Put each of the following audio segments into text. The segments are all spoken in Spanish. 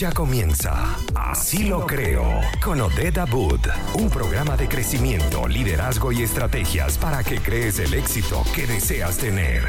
Ya comienza. Así lo creo. Con Odeda Boot, un programa de crecimiento, liderazgo y estrategias para que crees el éxito que deseas tener.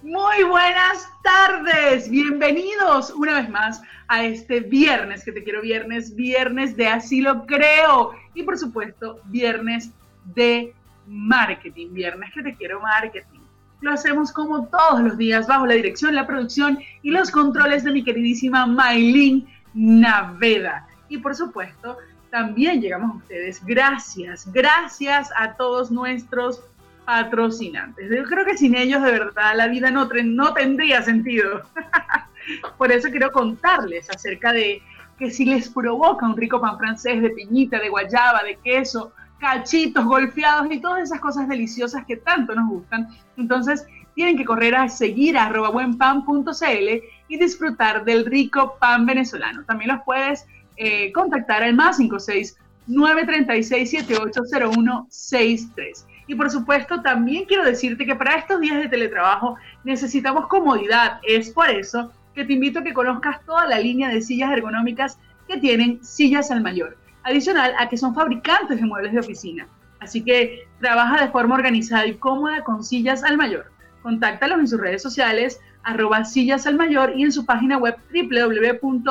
Muy buenas tardes, bienvenidos una vez más a este viernes, que te quiero viernes, viernes de así lo creo y por supuesto viernes de marketing, viernes que te quiero marketing. Lo hacemos como todos los días bajo la dirección, la producción y los controles de mi queridísima Maylin Naveda. Y por supuesto, también llegamos a ustedes gracias, gracias a todos nuestros patrocinantes. Yo creo que sin ellos de verdad la vida no, tendría sentido. Por eso quiero contarles acerca de que si les provoca un rico pan francés de piñita, de guayaba, de queso, cachitos golfeados y todas esas cosas deliciosas que tanto nos gustan, entonces tienen que correr a seguir a buenpan.cl y disfrutar del rico pan venezolano. También los puedes eh, contactar al más 56 936 780163. Y por supuesto, también quiero decirte que para estos días de teletrabajo necesitamos comodidad. Es por eso que te invito a que conozcas toda la línea de sillas ergonómicas que tienen Sillas al Mayor, adicional a que son fabricantes de muebles de oficina. Así que trabaja de forma organizada y cómoda con Sillas al Mayor. Contáctalos en sus redes sociales, arroba sillas al mayor y en su página web www.smcl.cl.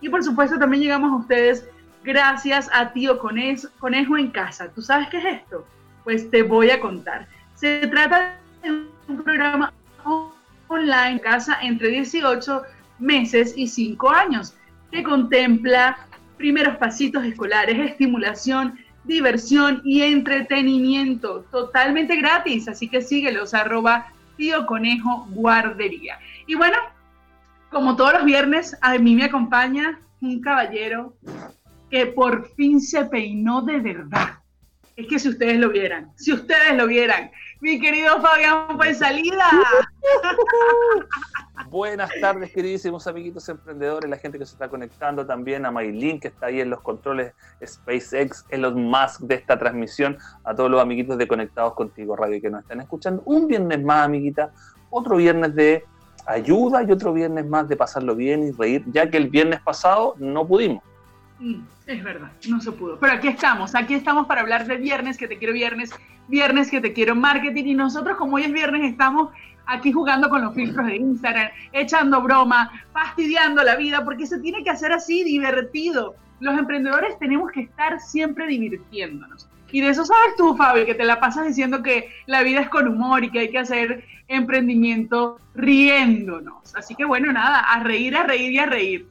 Y por supuesto también llegamos a ustedes gracias a Tío Conejo en Casa. ¿Tú sabes qué es esto? Pues te voy a contar. Se trata de un programa online en casa entre 18 meses y 5 años, que contempla primeros pasitos escolares, estimulación, diversión y entretenimiento totalmente gratis. Así que síguelos, arroba tío conejo guardería. Y bueno, como todos los viernes, a mí me acompaña un caballero que por fin se peinó de verdad. Es que si ustedes lo vieran, si ustedes lo vieran, mi querido Fabián pues salida. Buenas tardes, queridísimos amiguitos emprendedores, la gente que se está conectando también, a Maylin, que está ahí en los controles SpaceX, en los Musk de esta transmisión, a todos los amiguitos de Conectados Contigo Radio que nos están escuchando. Un viernes más, amiguita, otro viernes de ayuda y otro viernes más de pasarlo bien y reír, ya que el viernes pasado no pudimos. Mm, es verdad, no se pudo. Pero aquí estamos, aquí estamos para hablar de viernes, que te quiero viernes, viernes que te quiero marketing. Y nosotros, como hoy es viernes, estamos aquí jugando con los filtros de Instagram, echando broma, fastidiando la vida, porque se tiene que hacer así, divertido. Los emprendedores tenemos que estar siempre divirtiéndonos. Y de eso sabes tú, Fabi, que te la pasas diciendo que la vida es con humor y que hay que hacer emprendimiento riéndonos. Así que bueno, nada, a reír, a reír y a reír.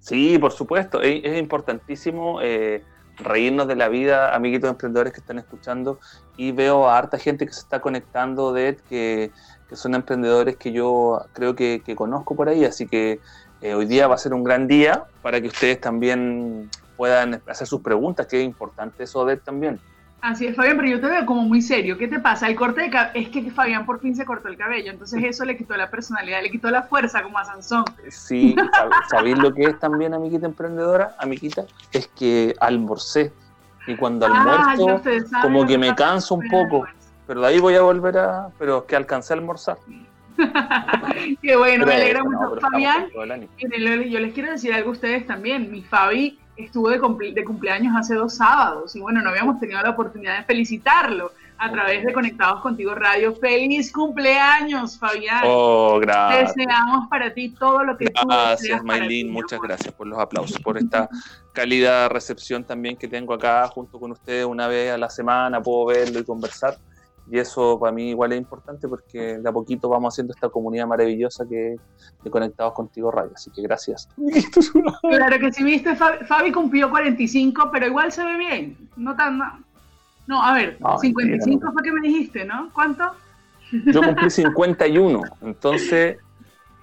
Sí, por supuesto, es, importantísimo eh, reírnos de la vida, amiguitos emprendedores que están escuchando, y veo a harta gente que se está conectando de que, son emprendedores que yo creo que, conozco por ahí, así que eh, hoy día va a ser un gran día para que ustedes también puedan hacer sus preguntas, que es importante eso de también. Así es, Fabián, pero yo te veo como muy serio. ¿Qué te pasa? El corte de cabello, es que Fabián por fin se cortó el cabello, entonces eso le quitó la personalidad, le quitó la fuerza como a Sansón. Sí, ¿sabéis lo que es también, amiguita emprendedora? Amiguita, es que almorcé. Y cuando ah, almuerzo, como que me canso un poco, pero de ahí voy a volver a... Pero es que alcancé a almorzar. Qué bueno, me alegra mucho. Fabián, yo les quiero decir algo a ustedes también. Mi Fabi estuvo de, cumpleaños hace dos sábados y bueno, no habíamos tenido la oportunidad de felicitarlo a través de Conectados Contigo Radio. ¡Feliz cumpleaños, Fabián! Oh, gracias. Deseamos para ti todo lo que Gracias, Maylin. Muchas gracias por los aplausos, por esta cálida recepción también que tengo acá junto con ustedes una vez a la semana. Puedo verlo y conversar. Y eso para mí igual es importante porque de a poquito vamos haciendo esta comunidad maravillosa que de Conectados Contigo Radio. Así que gracias. Claro que sí, viste, Fabi, cumplió 45, pero igual se ve bien. No tan. No, a ver, 55 fue que me dijiste, ¿no? ¿Cuánto? Yo cumplí 51, entonces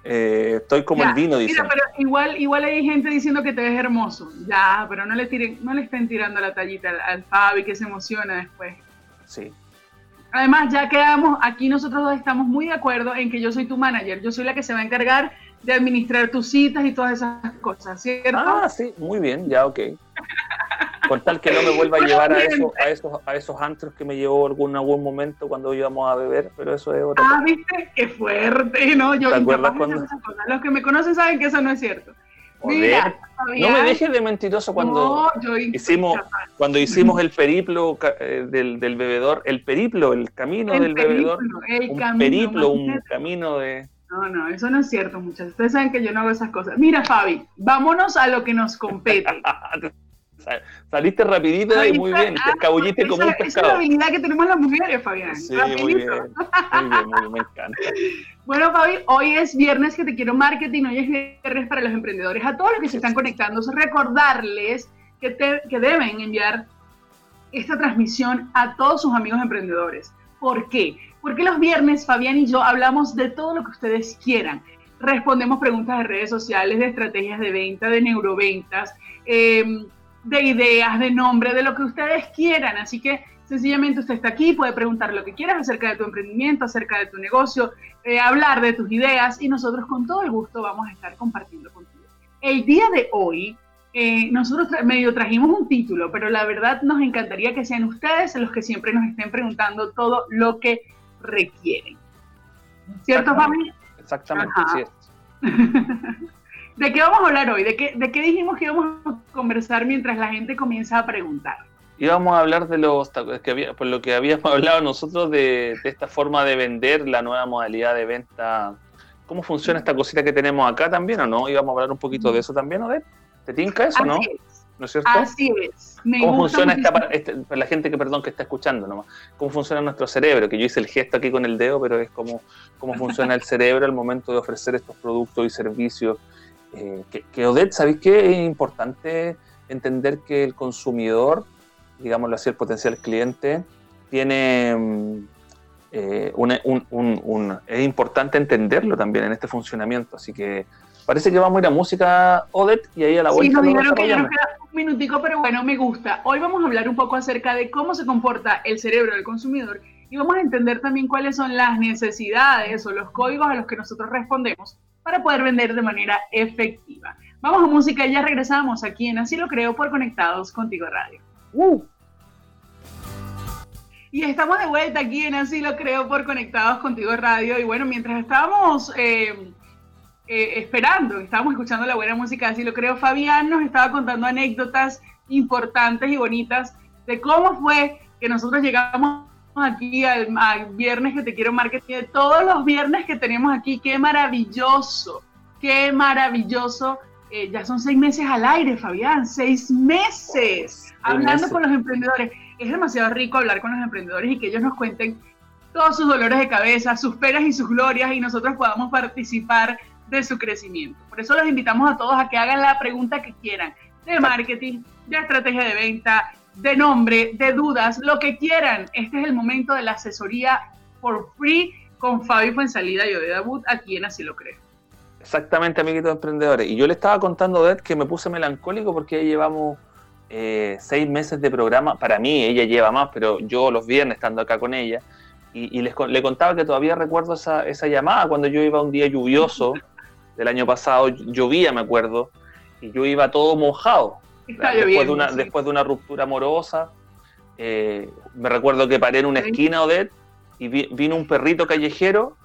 eh, estoy como el vino, dice. Mira, pero igual, igual hay gente diciendo que te ves hermoso. Ya, pero no le, tiren, no le estén tirando la tallita al, al Fabi que se emociona después. Sí, Además, ya quedamos, aquí nosotros dos estamos muy de acuerdo en que yo soy tu manager, yo soy la que se va a encargar de administrar tus citas y todas esas cosas, ¿cierto? Ah, sí, muy bien, ya, ok. Con tal que no me vuelva a llevar a, eso, a, esos, a esos antros que me llevó algún, algún momento cuando íbamos a beber, pero eso es otra Ah, viste, qué fuerte, ¿no? Yo, ¿Te acuerdas cuando... Los que me conocen saben que eso no es cierto. Mira, no me dejes de mentiroso cuando hicimos cuando hicimos el periplo eh, del, del, bebedor, el periplo, el camino del bebedor, el un camino, periplo, un camino de no, no, eso no es cierto, muchachos. Ustedes saben que yo no hago esas cosas. Mira, Fabi, vámonos a lo que nos compete. Saliste rapidito y muy bien, te escabulliste como un pescado. Esa es la habilidad que tenemos las mujeres, Fabián. Sí, muy bien, muy bien, muy bien, me encanta. Bueno, Fabi, hoy es viernes que te quiero marketing, hoy es viernes para los emprendedores. A todos los que se están conectando, recordarles que, deben enviar esta transmisión a todos sus amigos emprendedores. ¿Por qué? Porque los viernes Fabián y yo hablamos de todo lo que ustedes quieran. Respondemos preguntas de redes sociales, de estrategias de venta, de neuroventas, eh, de ideas, de nombre, de lo que ustedes quieran. Así que sencillamente usted está aquí, puede preguntar lo que quieras acerca de tu emprendimiento, acerca de tu negocio, eh, hablar de tus ideas y nosotros con todo el gusto vamos a estar compartiendo contigo. El día de hoy, eh, nosotros medio trajimos un título, pero la verdad nos encantaría que sean ustedes los que siempre nos estén preguntando todo lo que requieren. ¿Cierto, Fabi? Exactamente, sí es. ¿De qué vamos a hablar hoy? ¿De qué, ¿De qué dijimos que íbamos a conversar mientras la gente comienza a preguntar? Íbamos a hablar de los que había, por lo que habíamos hablado nosotros de, esta forma de vender, la nueva modalidad de venta. ¿Cómo funciona esta cosita que tenemos acá también o no? Íbamos a hablar un poquito de eso también, ¿o de? ¿Te tinca eso, no? ¿No es cierto? Así es. ¿Cómo funciona esta, este, la gente que, perdón, que está escuchando nomás? ¿Cómo funciona nuestro cerebro? Que yo hice el gesto aquí con el dedo, pero es como cómo funciona el cerebro al momento de ofrecer estos productos y servicios eh, que, Odette, ¿sabéis qué? Es importante entender que el consumidor, digámoslo así, el potencial cliente, tiene mm, eh, un, es importante entenderlo también en este funcionamiento. Así que parece que vamos a ir a música, Odette, y ahí a la vuelta. Sí, nos dijeron que ya nos queda un minutico, pero bueno, me gusta. Hoy vamos a hablar un poco acerca de cómo se comporta el cerebro del consumidor y vamos a entender también cuáles son las necesidades o los códigos a los que nosotros respondemos para poder vender de manera efectiva. Vamos a música y ya regresamos aquí en Así lo creo por Conectados Contigo Radio. Uh. Y estamos de vuelta aquí en Así lo creo por Conectados Contigo Radio. Y bueno, mientras estábamos eh, eh, esperando, estábamos escuchando la buena música, Así lo creo, Fabián nos estaba contando anécdotas importantes y bonitas de cómo fue que nosotros llegamos aquí al, viernes que te quiero marketing, de todos los viernes que tenemos aquí, qué maravilloso, qué maravilloso. Eh, ya son seis meses al aire, Fabián, seis meses hablando con los emprendedores. Es demasiado rico hablar con los emprendedores y que ellos nos cuenten todos sus dolores de cabeza, sus penas y sus glorias y nosotros podamos participar de su crecimiento. Por eso los invitamos a todos a que hagan la pregunta que quieran de marketing, de estrategia de venta, de nombre, de dudas, lo que quieran. Este es el momento de la asesoría for free con Fabi Fuensalida y Odeda Wood, aquí en Así lo creo. Exactamente, amiguitos emprendedores. Y yo le estaba contando a Odette que me puse melancólico porque ya llevamos eh, seis meses de programa. Para mí, ella lleva más, pero yo los viernes estando acá con ella. Y, les, le contaba que todavía recuerdo esa, esa llamada cuando yo iba un día lluvioso del año pasado, llovía, me acuerdo, y yo iba todo mojado después, de una, después de una ruptura amorosa. Eh, me recuerdo que paré en una esquina, Odette, y vino un perrito callejero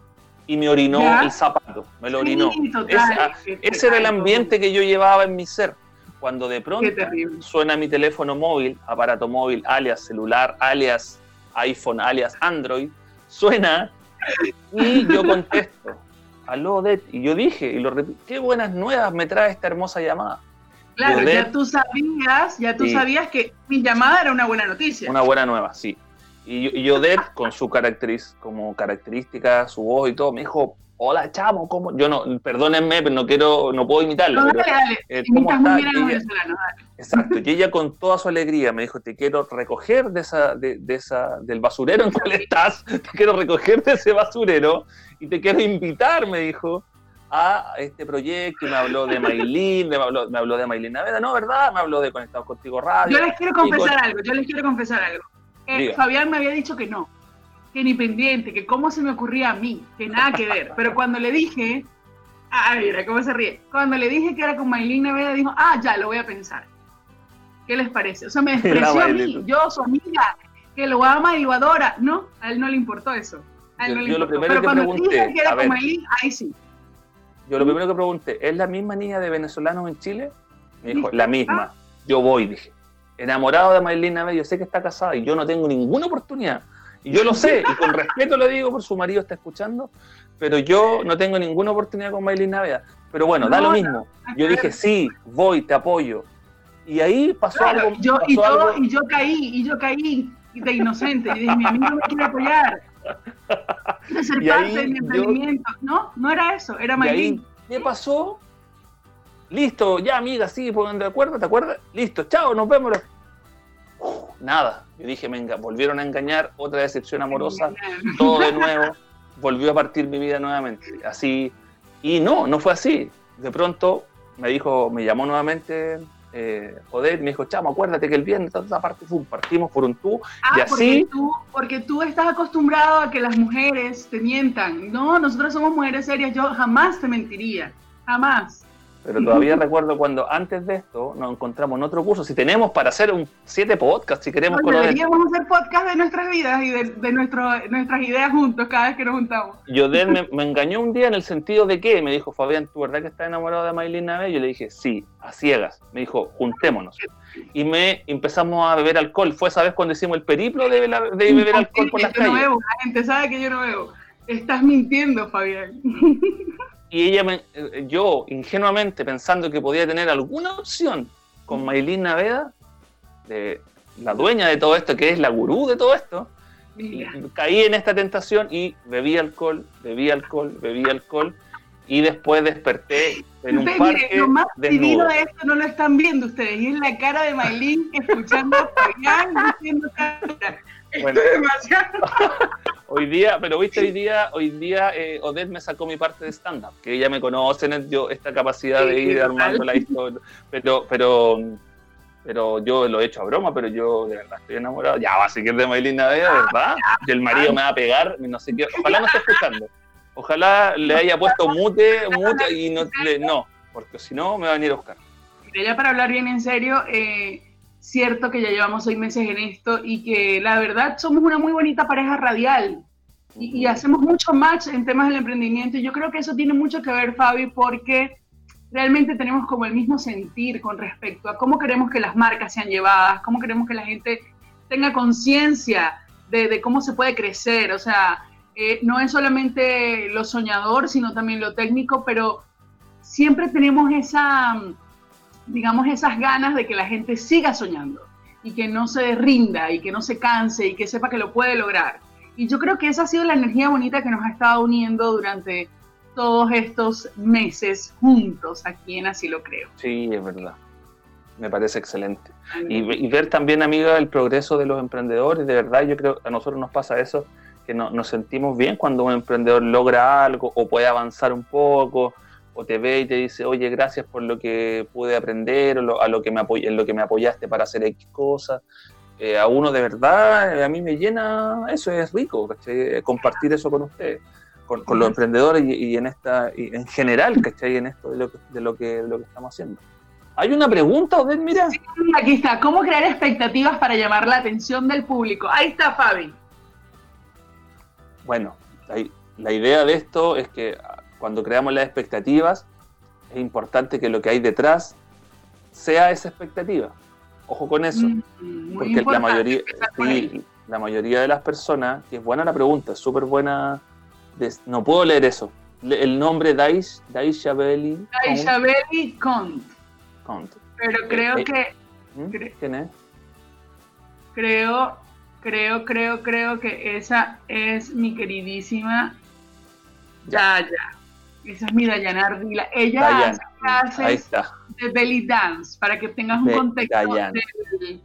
y me orinó el zapato, me lo orinó. Ese era el ambiente que yo llevaba en mi ser. Cuando de pronto suena mi teléfono móvil, aparato móvil, alias celular, alias iPhone, alias Android, suena y yo contesto, aló Odette, y yo dije, y lo repito, qué buenas nuevas me trae esta hermosa llamada. Claro, ya tú sabías, ya tú sabías que mi llamada era una buena noticia. Una buena nueva, sí. Y, y Odette, con su caracteriz, como característica, su voz y todo, me dijo, hola chamo, ¿cómo? Yo no, perdónenme, pero no quiero, no puedo imitarlo. No, dale, dale. Eh, ¿cómo está? Exacto, y ella con toda su alegría me dijo, te quiero recoger de esa, de, de esa, del basurero en cual estás, te quiero recoger de ese basurero y te quiero invitar, me dijo, a este proyecto me habló de Maylin, me habló, me habló de Maylin Naveda, no, ¿verdad? Me habló de Conectados Contigo Radio. Yo les quiero confesar algo, yo les quiero confesar algo. Eh, Fabián me había dicho que no, que ni pendiente, que cómo se me ocurría a mí, que nada que ver. Pero cuando le dije, Ah, mira cómo se ríe. Cuando le dije que era con Maylin Naveda, dijo, ah, ya, lo voy a pensar. ¿Qué les parece? O sea, me despreció a mí, yo, su amiga, que lo ama y lo adora. No, a él no le importó eso. A él Yo- no le yo lo importó. primero Pero que cuando pregunté, dije que era con. Maylin, ahí sí. Yo lo primero que pregunté, ¿es la misma niña de venezolanos en Chile? Me dijo, la misma. Yo voy, dije. Enamorado de Maylin Naved, yo sé que está casada y yo no tengo ninguna oportunidad. Y yo lo sé, y con respeto lo digo, por su marido está escuchando, pero yo no tengo ninguna oportunidad con Maylin Naveda. Pero bueno, da lo no, mismo. Yo dije, sí, voy, te apoyo. Y ahí pasó Claro, algo. y yo, y, pasó yo, algo- y yo caí, y yo caí de inocente. Y dije, mi amigo me quiere apoyar. Quiere ser Y parte ahí de mi yo- emprendimiento. No, no era eso, era Y Maylin. ¿qué pasó? Listo, ya amiga, sí, pongan de acuerdo, ¿te acuerdas? Listo, chao, nos vemos. Nada, yo dije, venga, volvieron a engañar, otra decepción amorosa, todo de nuevo, volvió a partir mi vida nuevamente. Así, y no, no fue así. De pronto me dijo, me llamó nuevamente eh, Joder, me dijo, chamo, acuérdate que el viernes, esa parte, partimos por un tú, Ah, y porque, así, tú, porque tú estás acostumbrado a que las mujeres te mientan. No, nosotros somos mujeres serias. Yo jamás te mentiría. Jamás. Pero todavía recuerdo cuando antes de esto nos encontramos en otro curso, si tenemos para hacer un siete podcasts, si queremos Nos con deberíamos hacer podcast de nuestras vidas y de, de nuestro, nuestras ideas juntos cada vez que nos juntamos. Yodet me, me engañó un día en el sentido de que me dijo, Fabián, ¿tú verdad que estás enamorado de Maylin Nave? Yo le dije, sí, a ciegas. Me dijo, juntémonos. Y me empezamos a beber alcohol. Fue esa vez cuando hicimos el periplo de, la- de beber alcohol por las yo no calles. bebo, la gente sabe que yo no bebo. Estás mintiendo, Fabián. Y ella, me, eh, yo ingenuamente pensando que podía tener alguna opción con Maylin Naveda, de, la dueña de todo esto, que es la gurú de todo esto, y caí en esta tentación y bebí alcohol, bebí alcohol, bebí alcohol y después desperté en un Ustedes, miren, parque lo más divino desnudo. de esto no lo están viendo ustedes. Y es la cara de Maylin escuchando a Fabián diciendo "Cara, Esto Bueno. es demasiado. Hoy día, pero viste hoy día, hoy día eh, Odette me sacó mi parte de stand-up, que ella me conoce, ¿no? yo esta capacidad de ir total. armando la historia, pero, pero, pero yo lo he hecho a broma, pero yo de verdad estoy enamorado. Ya va a seguir de Maylin Naveda, ¿verdad? Y el marido me va a pegar, no sé qué. Ojalá no esté escuchando. Ojalá le haya puesto mute, mute y no, le- no porque si no me va a venir Oscar. Mira, ya para hablar bien en serio, eh, cierto que ya llevamos seis meses en esto y que la verdad somos una muy bonita pareja radial y, y hacemos mucho match en temas del emprendimiento. Y yo creo que eso tiene mucho que ver, Fabi, porque realmente tenemos como el mismo sentir con respecto a cómo queremos que las marcas sean llevadas, cómo queremos que la gente tenga conciencia de, de cómo se puede crecer. O sea, eh, no es solamente lo soñador, sino también lo técnico, pero siempre tenemos esa, digamos, esas ganas de que la gente siga soñando y que no se rinda y que no se canse y que sepa que lo puede lograr. Y yo creo que esa ha sido la energía bonita que nos ha estado uniendo durante todos estos meses juntos aquí en Así lo creo. Sí, es verdad. Me parece excelente. Y, ve- y ver también, amiga, el progreso de los emprendedores. De verdad, yo creo que a nosotros nos pasa eso, que no- nos sentimos bien cuando un emprendedor logra algo o puede avanzar un poco, o te ve y te dice, oye, gracias por lo que pude aprender, o lo- a lo que me en lo que me apoyaste para hacer X cosas. Eh, a uno de verdad, eh, a mí me llena, eso es rico, ¿cachai? compartir eso con ustedes, con, con los emprendedores y, y en esta, y en general, ¿cachai? En esto de lo que, de lo que, de lo que estamos haciendo. Hay una pregunta, Odette, mira. Sí, aquí está, ¿cómo crear expectativas para llamar la atención del público? Ahí está Fabi. Bueno, la, la idea de esto es que cuando creamos las expectativas, es importante que lo que hay detrás sea esa expectativa. Ojo con eso, Mm, muy porque la mayoría, sí, la mayoría de las personas, que es buena la pregunta, súper buena, no puedo leer eso. El nombre Daish, Daisha Belli Aisha Belli Cont. Pero creo eh, que, ¿Mm? cre- ¿Quién es? creo, creo, creo, creo que esa es mi queridísima Yaya. Esa es mi Dayana Ardila. Ella Dayana. hace clases Ahí está. de belly dance, para que tengas un De contexto del,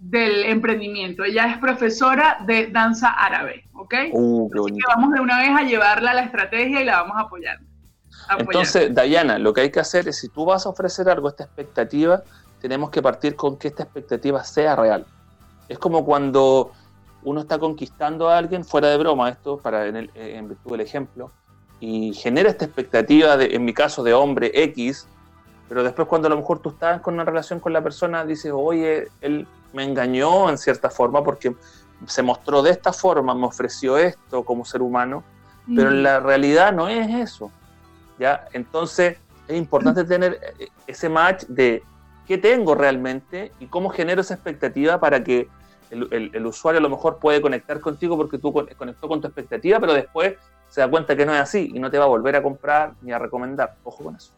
del emprendimiento. Ella es profesora de danza árabe, ¿ok? Uh, Así que vamos de una vez a llevarla a la estrategia y la vamos a apoyar. Entonces, Dayana, lo que hay que hacer es, si tú vas a ofrecer algo, esta expectativa, tenemos que partir con que esta expectativa sea real. Es como cuando uno está conquistando a alguien, fuera de broma, esto, para en, el- eh, en virtud del ejemplo, y genera esta expectativa, de, en mi caso, de hombre X, pero después cuando a lo mejor tú estás con una relación con la persona, dices, oye, él me engañó en cierta forma porque se mostró de esta forma, me ofreció esto como ser humano, pero en la realidad no es eso. ¿ya? Entonces es importante tener ese match de qué tengo realmente y cómo genero esa expectativa para que el, el, usuario a lo mejor puede conectar contigo porque tú conectó con tu expectativa, pero después se da cuenta que no es así y no te va a volver a comprar ni a recomendar. Ojo con eso.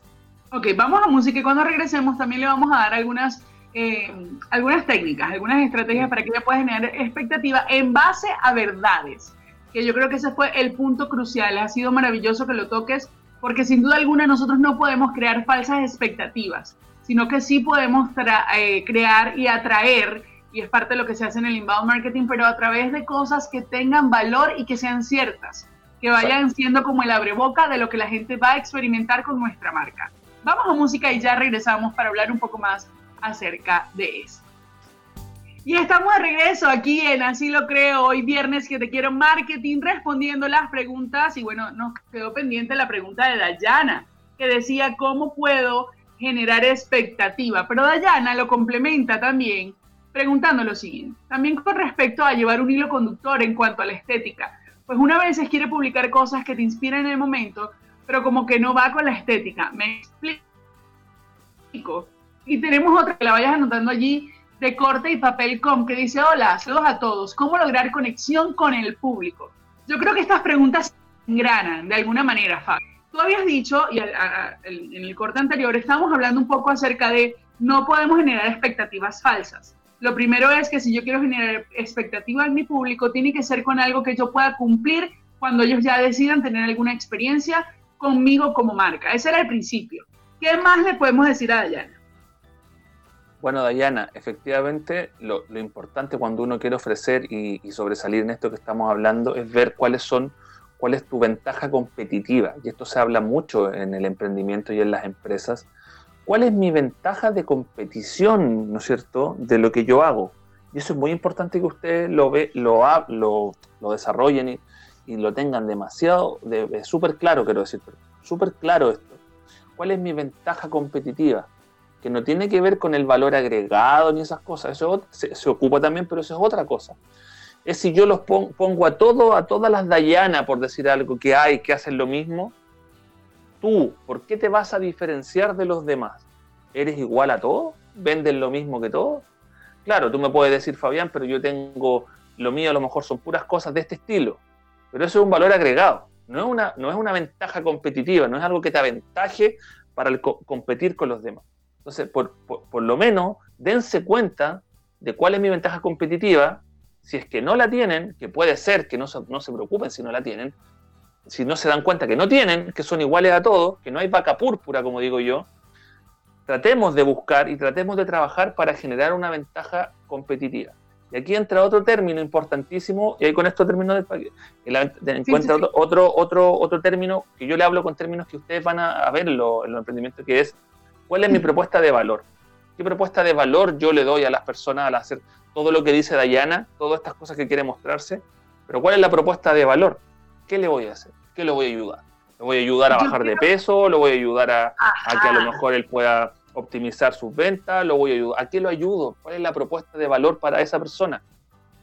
Ok, vamos a música y cuando regresemos también le vamos a dar algunas, eh, algunas técnicas, algunas estrategias para que ella pueda generar expectativa en base a verdades, que yo creo que ese fue el punto crucial. Ha sido maravilloso que lo toques porque sin duda alguna nosotros no podemos crear falsas expectativas, sino que sí podemos eh, crear y atraer, y es parte de lo que se hace en el inbound marketing, pero a través de cosas que tengan valor y que sean ciertas, que vayan siendo como el abreboca de lo que la gente va a experimentar con nuestra marca. Vamos a música y ya regresamos para hablar un poco más acerca de eso. Y estamos de regreso aquí en Así lo creo, hoy viernes que te quiero marketing, respondiendo las preguntas. Y bueno, nos quedó pendiente la pregunta de Dayana, que decía cómo puedo generar expectativa. Pero Dayana lo complementa también preguntando lo siguiente, también con respecto a llevar un hilo conductor en cuanto a la estética. Pues una vez quiere publicar cosas que te inspiran en el momento, pero como que no va con la estética. Me explico. Y tenemos otra que la vayas anotando allí de corte y papel com que dice, hola, saludos a todos, ¿cómo lograr conexión con el público? Yo creo que estas preguntas engranan de alguna manera, Fabio. Tú habías dicho, y en el corte anterior estábamos hablando un poco acerca de no podemos generar expectativas falsas. Lo primero es que si yo quiero generar expectativas en mi público, tiene que ser con algo que yo pueda cumplir cuando ellos ya decidan tener alguna experiencia conmigo como marca. Ese era el principio. ¿Qué más le podemos decir a Dayana? Bueno, Dayana, efectivamente lo, importante cuando uno quiere ofrecer y, sobresalir en esto que estamos hablando es ver cuáles son, cuál es tu ventaja competitiva. Y esto se habla mucho en el emprendimiento y en las empresas. ¿Cuál es mi ventaja de competición, no es cierto, de lo que yo hago? Y eso es muy importante que ustedes lo, ve, lo, lo, lo desarrollen y, y lo tengan demasiado, de, súper claro, quiero decir, súper claro esto. ¿Cuál es mi ventaja competitiva? Que no tiene que ver con el valor agregado ni esas cosas, eso se, ocupa también, pero eso es otra cosa. Es si yo los pongo a todo, a todas las Dayana, por decir algo, que hay, que hacen lo mismo, tú, ¿por qué te vas a diferenciar de los demás? ¿Eres igual a todos? ¿Venden lo mismo que todos? Claro, tú me puedes decir, Fabián, pero yo tengo, lo mío a lo mejor son puras cosas de este estilo pero eso es un valor agregado, no es una, no es una ventaja competitiva, no es algo que te aventaje para competir con los demás. Entonces, por, lo menos, dense cuenta de cuál es mi ventaja competitiva. Si es que no la tienen, que puede ser que no, no se preocupen si no la tienen, si no se dan cuenta que no tienen, que son iguales a todos, que no hay vaca púrpura, como digo yo, tratemos de buscar y tratemos de trabajar para generar una ventaja competitiva. Y aquí entra otro término importantísimo, y ahí con esto termino del encuentra Otro, otro, otro, término que yo le hablo con términos que ustedes van a, ver en, los emprendimientos, que es cuál es mi propuesta de valor. ¿Qué propuesta de valor yo le doy a las personas al hacer todo lo que dice Dayana, todas estas cosas que quiere mostrarse? Pero ¿cuál es la propuesta de valor? ¿Qué le voy a hacer? ¿Qué le voy a ayudar? ¿Le voy a ayudar a bajar de peso? ¿Le voy a ayudar a, a que a lo mejor él pueda optimizar sus ventas, lo voy a ayudar. ¿A qué lo ayudo? ¿Cuál es la propuesta de valor para esa persona?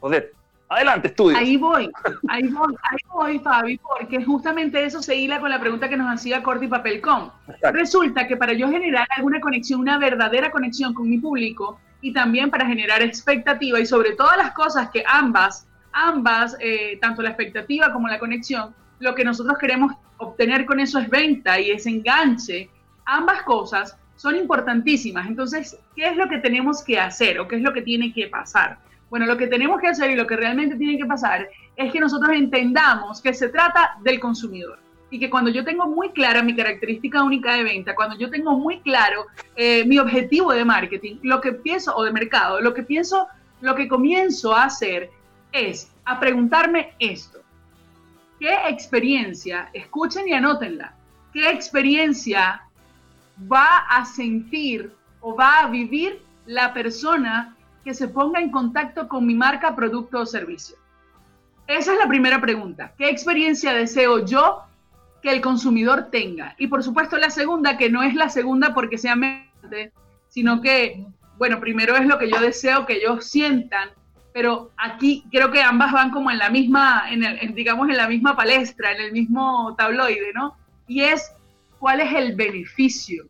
Joder, adelante, estudio. Ahí voy, ahí voy, ahí voy, Fabi, porque justamente eso se hila con la pregunta que nos hacía Corti Papelcom. Resulta que para yo generar alguna conexión, una verdadera conexión con mi público y también para generar expectativa y sobre todas las cosas que ambas, ambas, eh, tanto la expectativa como la conexión, lo que nosotros queremos obtener con eso es venta y es enganche. Ambas cosas son importantísimas. Entonces, ¿qué es lo que tenemos que hacer o qué es lo que tiene que pasar? Bueno, lo que tenemos que hacer y lo que realmente tiene que pasar es que nosotros entendamos que se trata del consumidor y que cuando yo tengo muy clara mi característica única de venta, cuando yo tengo muy claro eh, mi objetivo de marketing, lo que pienso, o de mercado, lo que pienso, lo que comienzo a hacer es a preguntarme esto. ¿Qué experiencia, escuchen y anótenla, qué experiencia va a sentir o va a vivir la persona que se ponga en contacto con mi marca, producto o servicio? Esa es la primera pregunta. ¿Qué experiencia deseo yo que el consumidor tenga. Y por supuesto la segunda, que no es la segunda porque sea mente, sino que, bueno, primero es lo que yo deseo que ellos sientan, pero aquí creo que ambas van como en la misma, en el, digamos, en la misma palestra, en el mismo tabloide, ¿no? Y es cuál es el beneficio.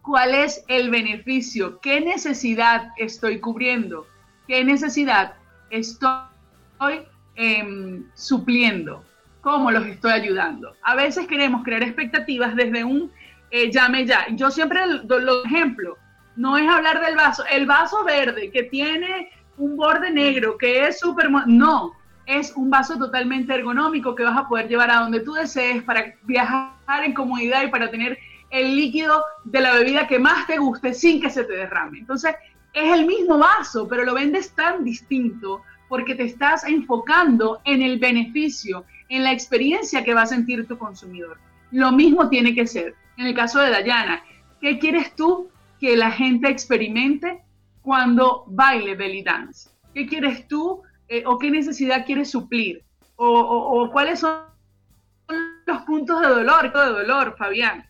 ¿Cuál es el beneficio? ¿Qué necesidad estoy cubriendo? ¿Qué necesidad estoy em, supliendo? ¿Cómo los estoy ayudando? A veces queremos crear expectativas desde un eh, llame ya. Yo siempre lo ejemplo, no es hablar del vaso, el vaso verde que tiene un borde negro, que es súper... No, es un vaso totalmente ergonómico que vas a poder llevar a donde tú desees para viajar en comodidad y para tener el líquido de la bebida que más te guste sin que se te derrame. Entonces, es el mismo vaso, pero lo vendes tan distinto porque te estás enfocando en el beneficio, en la experiencia que va a sentir tu consumidor. Lo mismo tiene que ser. En el caso de Dayana, ¿qué quieres tú que la gente experimente cuando baile belly dance? ¿Qué quieres tú eh, o qué necesidad quieres suplir? O, cuáles son los puntos de dolor, de dolor, Fabián?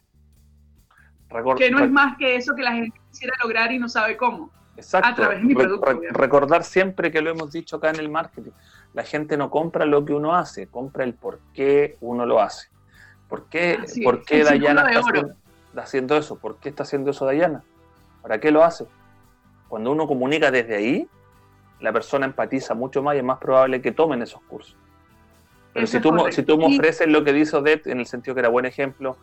que no es más que eso que la gente quisiera lograr y no sabe cómo. Exacto. A través de mi producto. recordar siempre que lo hemos dicho acá en el marketing. La gente no compra lo que uno hace, compra el por qué uno lo hace. ¿Por qué, ¿por qué Dayana está haciendo, eso? ¿Por qué está haciendo eso Dayana? ¿Para qué lo hace? Cuando uno comunica desde ahí, la persona empatiza mucho más y es más probable que tomen esos cursos. Pero si tú, si tú, me ofreces lo que dice Odette, en el sentido que era buen ejemplo,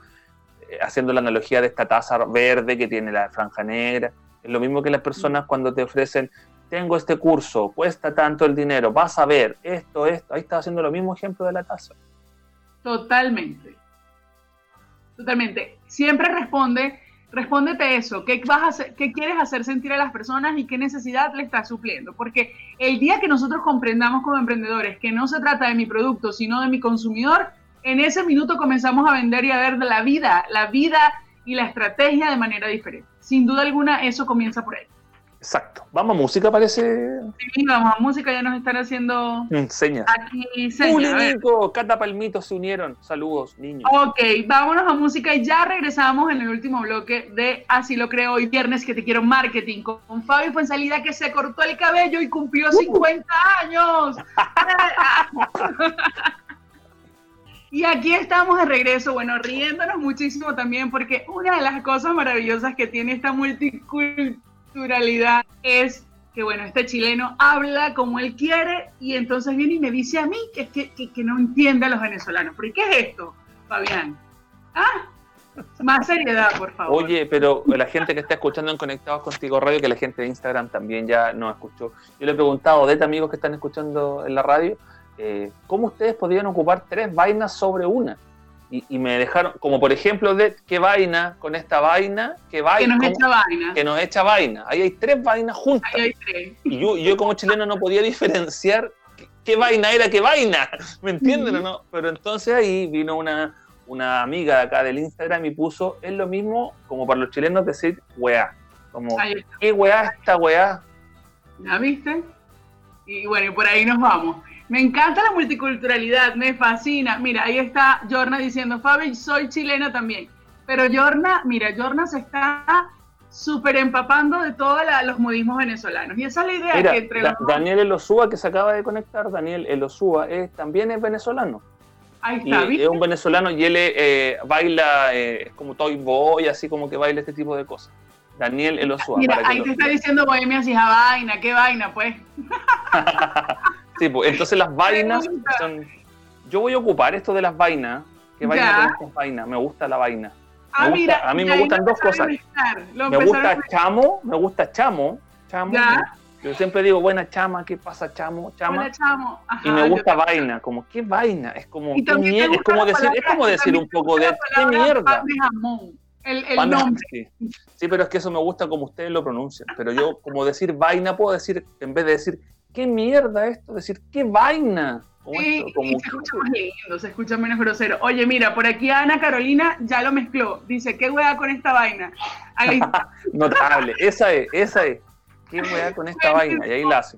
eh, haciendo la analogía de esta taza verde que tiene la franja negra, es lo mismo que las personas cuando te ofrecen, tengo este curso, cuesta tanto el dinero, vas a ver esto, esto, ahí está haciendo lo mismo ejemplo de la taza. Totalmente. Totalmente. Siempre responde, respóndete eso. ¿Qué, vas a hacer, ¿Qué quieres hacer sentir a las personas y qué necesidad le estás supliendo? Porque el día que nosotros comprendamos como emprendedores que no se trata de mi producto, sino de mi consumidor, en ese minuto comenzamos a vender y a ver la vida, la vida y la estrategia de manera diferente. Sin duda alguna, eso comienza por ahí. Exacto. Vamos a música, parece. Sí, vamos a música, ya nos están haciendo. Señas. Aquí, señas. Cata Palmito se unieron. Saludos, niños. Ok, vámonos a música y ya regresamos en el último bloque de Así lo creo hoy, viernes que te quiero marketing con Fabio salida que se cortó el cabello y cumplió 50 uh. años. Y aquí estamos de regreso, bueno, riéndonos muchísimo también porque una de las cosas maravillosas que tiene esta multiculturalidad es que, bueno, este chileno habla como él quiere y entonces viene y me dice a mí que, que, que, no entiende a los venezolanos. ¿Pero qué es esto, Fabián? ¿Ah? Más seriedad, por favor. Oye, pero la gente que está escuchando en Conectados Contigo Radio, que la gente de Instagram también ya nos escuchó. Yo le he preguntado a amigos que están escuchando en la radio, eh, ¿cómo ustedes podrían ocupar tres vainas sobre una? Y, me dejaron, como por ejemplo, de qué vaina con esta vaina, qué vaina. Que nos echa vaina. Que nos echa vaina. Ahí hay tres vainas juntas. Ahí hay tres. Y yo, yo como chileno no podía diferenciar qué, vaina era qué vaina. ¿Me entienden o no? Pero entonces ahí vino una, una amiga de acá del Instagram y puso, es lo mismo como para los chilenos decir weá. Como, ¿qué weá esta weá? ¿Ya viste? Y bueno, y por ahí nos vamos. Me encanta la multiculturalidad, me fascina. Mira, ahí está Jorna diciendo, Fabi, soy chilena también. Pero Jorna, mira, Jorna se está súper empapando de todos los modismos venezolanos. Y esa es la idea que entre Daniel Elosúa, que se acaba de conectar, Daniel Elosúa, también es venezolano. Ahí está, Es un venezolano y él eh, baila eh, como Toy Boy, así como que baila este tipo de cosas. Daniel Elosúa. Mira, ahí te está diciendo Bohemia, hija vaina, qué vaina, pues. Sí, pues, entonces las vainas son... Yo voy a ocupar esto de las vainas. ¿Qué vaina con vainas? Me gusta la vaina. Ah, mira, a mí me gustan dos cosas. Me gusta chamo, me gusta chamo, chamo. Yo siempre digo, buena chama, ¿qué pasa, chamo? Chama. Buena chamo. y me gusta vaina, como, ¿qué vaina? Es como, ¿qué mierda? Es como decir, es como decir un poco de, ¿qué mierda? El, el nombre. Sí. pero es que eso me gusta como ustedes lo pronuncian. Pero yo, como decir vaina, puedo decir, en vez de decir ¿qué mierda esto? Decir, ¿qué vaina? Sí, se escucha más lindo, se escucha menos grosero. Oye, mira, por aquí Ana Carolina ya lo mezcló. Dice, ¿qué hueá con esta vaina? Ahí. Notable, esa es, esa es. ¿Qué hueá con esta vaina? Y ahí la hace.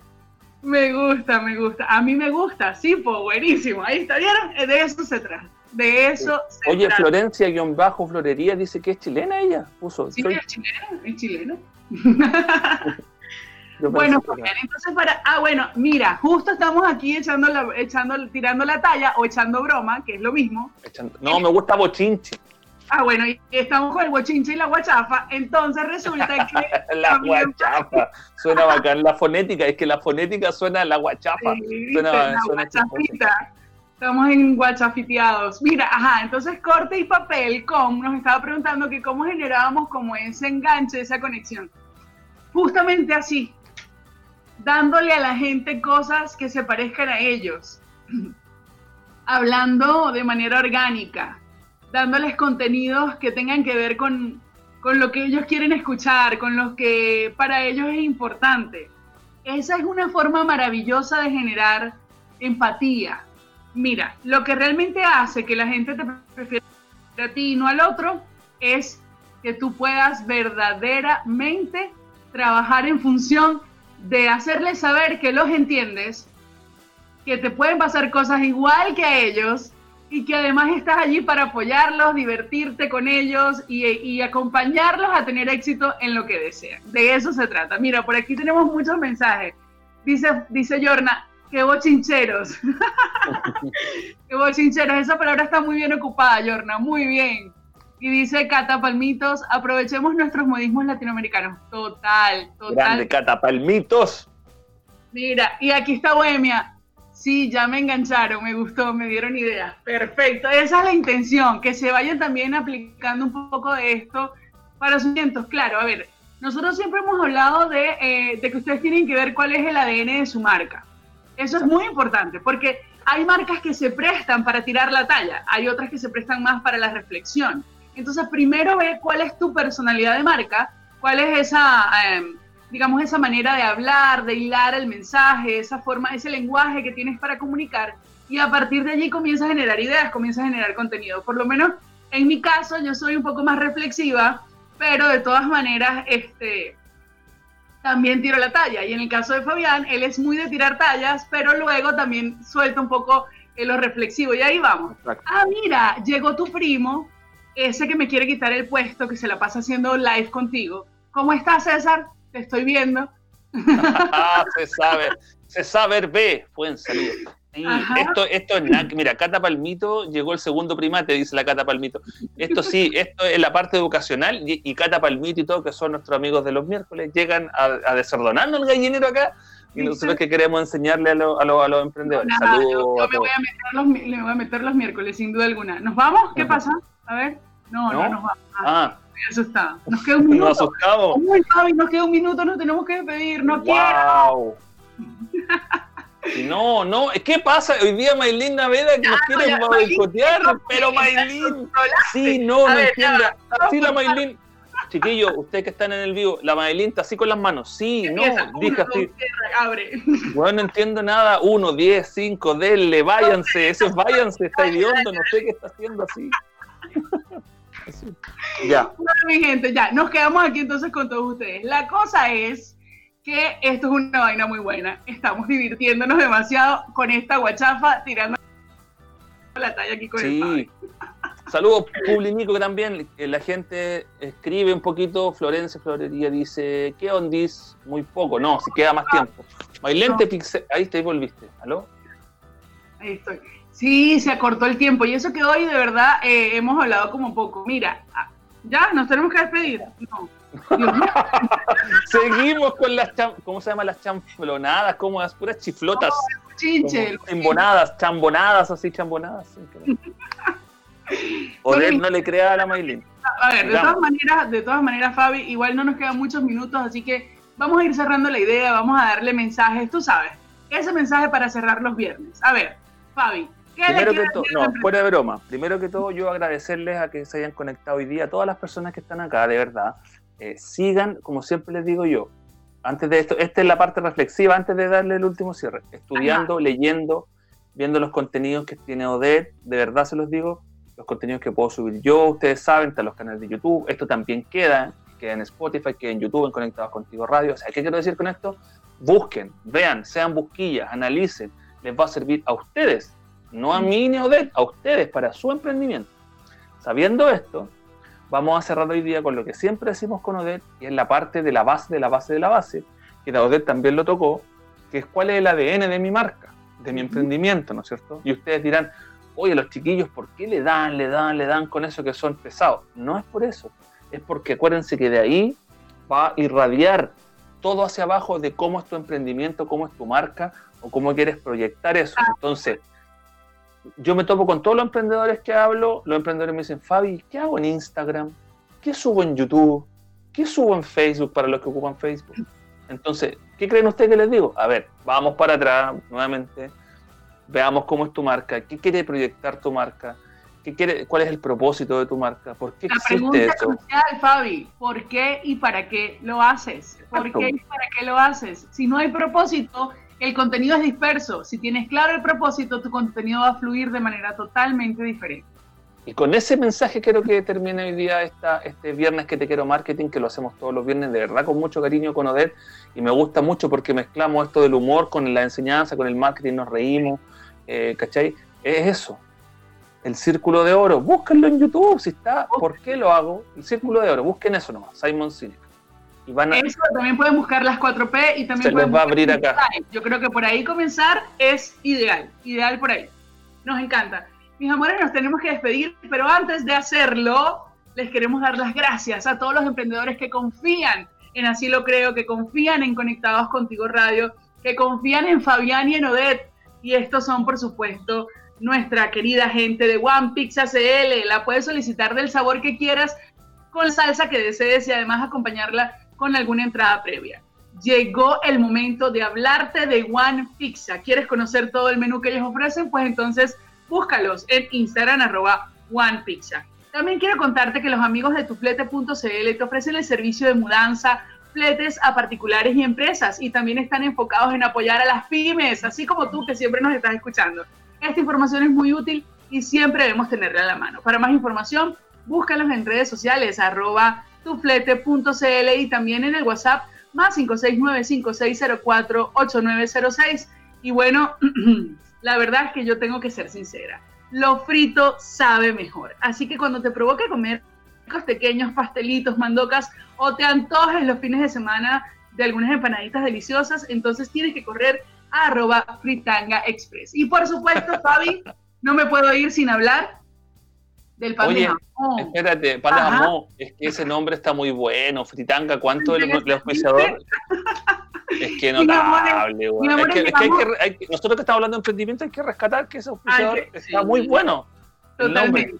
Me gusta, me gusta. A mí me gusta, sí, pues buenísimo. Ahí está, ¿vieron? De eso se trata. De eso se Oye, Florencia-Florería dice que es chilena ella. Puso. Sí, es chilena, es chileno. bueno, entonces para. Ah, bueno, mira, justo estamos aquí echando, la, echando tirando la talla o echando broma, que es lo mismo. no, me gusta bochinche. Ah, bueno, y estamos con el bochinche y la guachafa, entonces resulta que... la guachafa, suena bacán, la fonética, es que la fonética suena a la guachafa. suena, la guachafita. Estamos en guachafiteados. Mira, ajá, entonces Corte y Papel Com nos estaba preguntando que cómo generábamos como ese enganche, esa conexión. Justamente así, dándole a la gente cosas que se parezcan a ellos, hablando de manera orgánica, dándoles contenidos que tengan que ver con, lo que ellos quieren escuchar, con lo que para ellos es importante. Esa es una forma maravillosa de generar empatía. Mira, lo que realmente hace que la gente te prefiera a ti y no al otro es que tú puedas verdaderamente trabajar en función de hacerles saber que los entiendes, que te pueden pasar cosas igual que a ellos y que además estás allí para apoyarlos, divertirte con ellos y, acompañarlos a tener éxito en lo que desean. De eso se trata. Mira, por aquí tenemos muchos mensajes. Dice, dice Yorna, qué bochincheros. qué bochincheros. Esa palabra está muy bien ocupada, Yorna, muy bien. Y dice Cata Palmitos, aprovechemos nuestros modismos latinoamericanos. Total, total. Grande Cata Palmitos. Mira, y aquí está Bohemia. Sí, ya me engancharon, me gustó, me dieron ideas. Perfecto, esa es la intención, que se vayan también aplicando un poco de esto para sus clientes. Claro, a ver, nosotros siempre hemos hablado de, eh, de que ustedes tienen que ver cuál es el ADN de su marca. Eso es muy importante, porque hay marcas que se prestan para tirar la talla, hay otras que se prestan más para la reflexión. Entonces, primero ve cuál es tu personalidad de marca, cuál es esa, em, digamos, esa manera de hablar, de hilar el mensaje, esa forma, ese lenguaje que tienes para comunicar y a partir de allí comienza a generar ideas, comienza a generar contenido. Por lo menos en mi caso yo soy un poco más reflexiva, pero de todas maneras este, también tiro la talla. Y en el caso de Fabián, él es muy de tirar tallas, pero luego también suelta un poco en lo reflexivo. Y ahí vamos. Ah, mira, llegó tu primo, ese que me quiere quitar el puesto, que se la pasa haciendo live contigo. ¿Cómo estás, César? te estoy viendo. se sabe, se sabe ve, pueden salir. esto, esto es mira, Cata Palmito llegó el segundo primate, dice la Cata Palmito. Esto sí, esto es la parte educacional y, Cata Palmito y todo, que son nuestros amigos de los miércoles, llegan a, desordonarnos el gallinero acá y nosotros que queremos enseñarle a, los emprendedores. Saludos. Yo, me, voy a meter los, le voy a meter los miércoles, sin duda alguna. ¿Nos vamos? ¿Qué pasa? A ver. No, no, nos vamos. Ah está. Nos queda un minuto. Nos asustamos. Uy, Fabi, nos queda un minuto, nos tenemos que despedir. No wow. quiero. No, no, ¿qué pasa? Hoy día Maylin Naveda que nos quiere boicotear, pero Maylin. Sí, no, no entiende. Sí, la Maylin. Chiquillo, ustedes que están en el vivo, la Maylin está así con las manos. Sí, no, dije así. Abre. Bueno, no entiendo nada. Uno, diez, cinco, denle, váyanse. Eso es váyanse, está idiota, no sé qué está haciendo así. Ya. Bueno, mi gente, ya, nos quedamos aquí entonces con todos ustedes. La cosa es que esto es una vaina muy buena. Estamos divirtiéndonos demasiado con esta guachafa tirando la talla aquí con el Saludos, Publinico, que también la gente escribe un poquito. Florencia Florería dice: ¿Qué ondis? Muy poco. No, si queda más tiempo. Mailente Pixel. Ahí te volviste. ¿Aló? Ahí estoy. Sí, se acortó el tiempo y eso que hoy de verdad eh, hemos hablado como poco. Mira, ah, ya nos tenemos que despedir. No. Seguimos con las, ¿cómo se llama? Las chanflonadas, como las puras chiflotas. chinche. Chambonadas, chambonadas, así chambonadas. Poder no le crea a la Maylin. A ver, de todas maneras, de todas maneras, Fabi, igual no nos quedan muchos minutos, así que vamos a ir cerrando la idea, vamos a darle mensajes, tú sabes, ese mensaje para cerrar los viernes. A ver, Fabi, Primero que todo, no, fuera de broma. Primero que todo, yo agradecerles a que se hayan conectado hoy día, a todas las personas que están acá, de verdad. Eh, sigan, como siempre les digo yo, antes de esto, esta es la parte reflexiva, antes de darle el último cierre, estudiando, leyendo, viendo los contenidos que tiene Odette, de verdad se los digo, los contenidos que puedo subir yo, ustedes saben, están los canales de YouTube, esto también queda, queda en Spotify, queda en YouTube, en Conectados Contigo Radio, o sea, ¿qué quiero decir con esto? Busquen, vean, sean busquillas, analicen, les va a servir a ustedes no a mí ni a Odette, a ustedes para su emprendimiento. Sabiendo esto, vamos a cerrar hoy día con lo que siempre decimos con Odette, y es la parte de la base de la base de la base, que Odette también lo tocó, que es cuál es el ADN de mi marca, de mi emprendimiento, ¿no es cierto? Y ustedes dirán, oye, los chiquillos, ¿por qué le dan, le dan, le dan con eso que son pesados? No es por eso, es porque acuérdense que de ahí va a irradiar todo hacia abajo de cómo es tu emprendimiento, cómo es tu marca o cómo quieres proyectar eso. Entonces, yo me topo con todos los emprendedores que hablo, los emprendedores me dicen, Fabi, ¿qué hago en Instagram? ¿Qué subo en YouTube? ¿Qué subo en Facebook para los que ocupan Facebook? Entonces, ¿qué creen ustedes que les digo? A ver, vamos para atrás nuevamente, veamos cómo es tu marca, qué quiere proyectar tu marca, ¿Qué quiere, ¿Cuál es el propósito de tu marca? ¿Por qué La pregunta crucial, Fabi, ¿por qué y para qué lo haces? ¿Por qué y para qué lo haces? Si no hay propósito, el contenido es disperso. Si tienes claro el propósito, tu contenido va a fluir de manera totalmente diferente. Y con ese mensaje quiero que termine hoy día esta, este viernes que te quiero marketing, que lo hacemos todos los viernes, de verdad con mucho cariño con Odette, y me gusta mucho porque mezclamos esto del humor con la enseñanza, con el marketing, nos reímos, eh, ¿cachai? Es eso, el Círculo de Oro. Búsquenlo en YouTube, si está. ¿Por qué lo hago? El Círculo de Oro. Busquen eso nomás, Simon Sinek. Y van a... Eso también pueden buscar las 4P y también pueden les va a abrir acá. Yo creo que por ahí comenzar es ideal. Ideal por ahí. Nos encanta. Mis amores, nos tenemos que despedir, pero antes de hacerlo, les queremos dar las gracias a todos los emprendedores que confían en Así lo creo, que confían en Conectados Contigo Radio, que confían en Fabián y en Odette. Y estos son, por supuesto, nuestra querida gente de One Pizza CL. La puedes solicitar del sabor que quieras con salsa que desees y además acompañarla con alguna entrada previa. Llegó el momento de hablarte de One Pizza. ¿Quieres conocer todo el menú que ellos ofrecen? Pues entonces búscalos en Instagram arroba One Pizza. También quiero contarte que los amigos de tuflete.cl te ofrecen el servicio de mudanza, fletes a particulares y empresas y también están enfocados en apoyar a las pymes, así como tú que siempre nos estás escuchando. Esta información es muy útil y siempre debemos tenerla a la mano. Para más información, búscalos en redes sociales, arroba tuflete.cl y también en el WhatsApp más 569-5604-8906. Y bueno, la verdad es que yo tengo que ser sincera. Lo frito sabe mejor. Así que cuando te provoque comer pequeños pastelitos, mandocas o te antojes los fines de semana de algunas empanaditas deliciosas, entonces tienes que correr arroba fritanga express. Y por supuesto, Fabi, no me puedo ir sin hablar del pan de jamón. Espérate, pan de jamón, es que ese nombre está muy bueno. Fritanga, ¿cuánto el, el auspiciador? Es que notable, güey. Es que, es que, hay que nosotros que estamos hablando de emprendimiento hay que rescatar que ese auspiciador está muy bueno. Totalmente.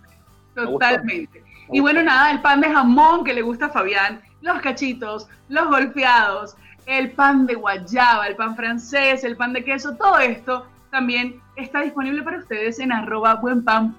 Totalmente. Y bueno, nada, el pan de jamón que le gusta a Fabián, los cachitos, los golpeados, el pan de guayaba, el pan francés, el pan de queso, todo esto también está disponible para ustedes en buenpan.cl.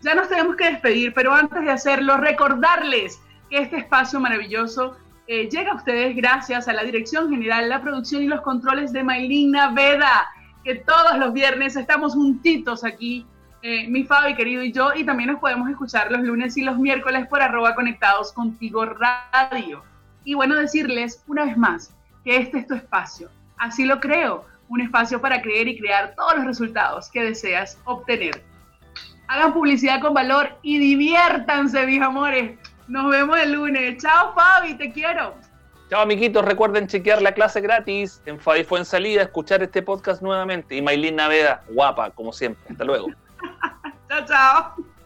Ya nos tenemos que despedir, pero antes de hacerlo, recordarles que este espacio maravilloso eh, llega a ustedes gracias a la Dirección General, la producción y los controles de Maylina Veda, que todos los viernes estamos juntitos aquí, eh, mi Fabi querido y yo, y también nos podemos escuchar los lunes y los miércoles por arroba conectados contigo radio. Y bueno, decirles una vez más que este es tu espacio. Así lo creo, un espacio para creer y crear todos los resultados que deseas obtener. Hagan publicidad con valor y diviértanse, mis amores. Nos vemos el lunes. Chao, Fabi, te quiero. Chao, amiguitos. Recuerden chequear la clase gratis en Fabi Fue en Salida, escuchar este podcast nuevamente. Y Maylin Naveda, guapa, como siempre. Hasta luego. chao, chao.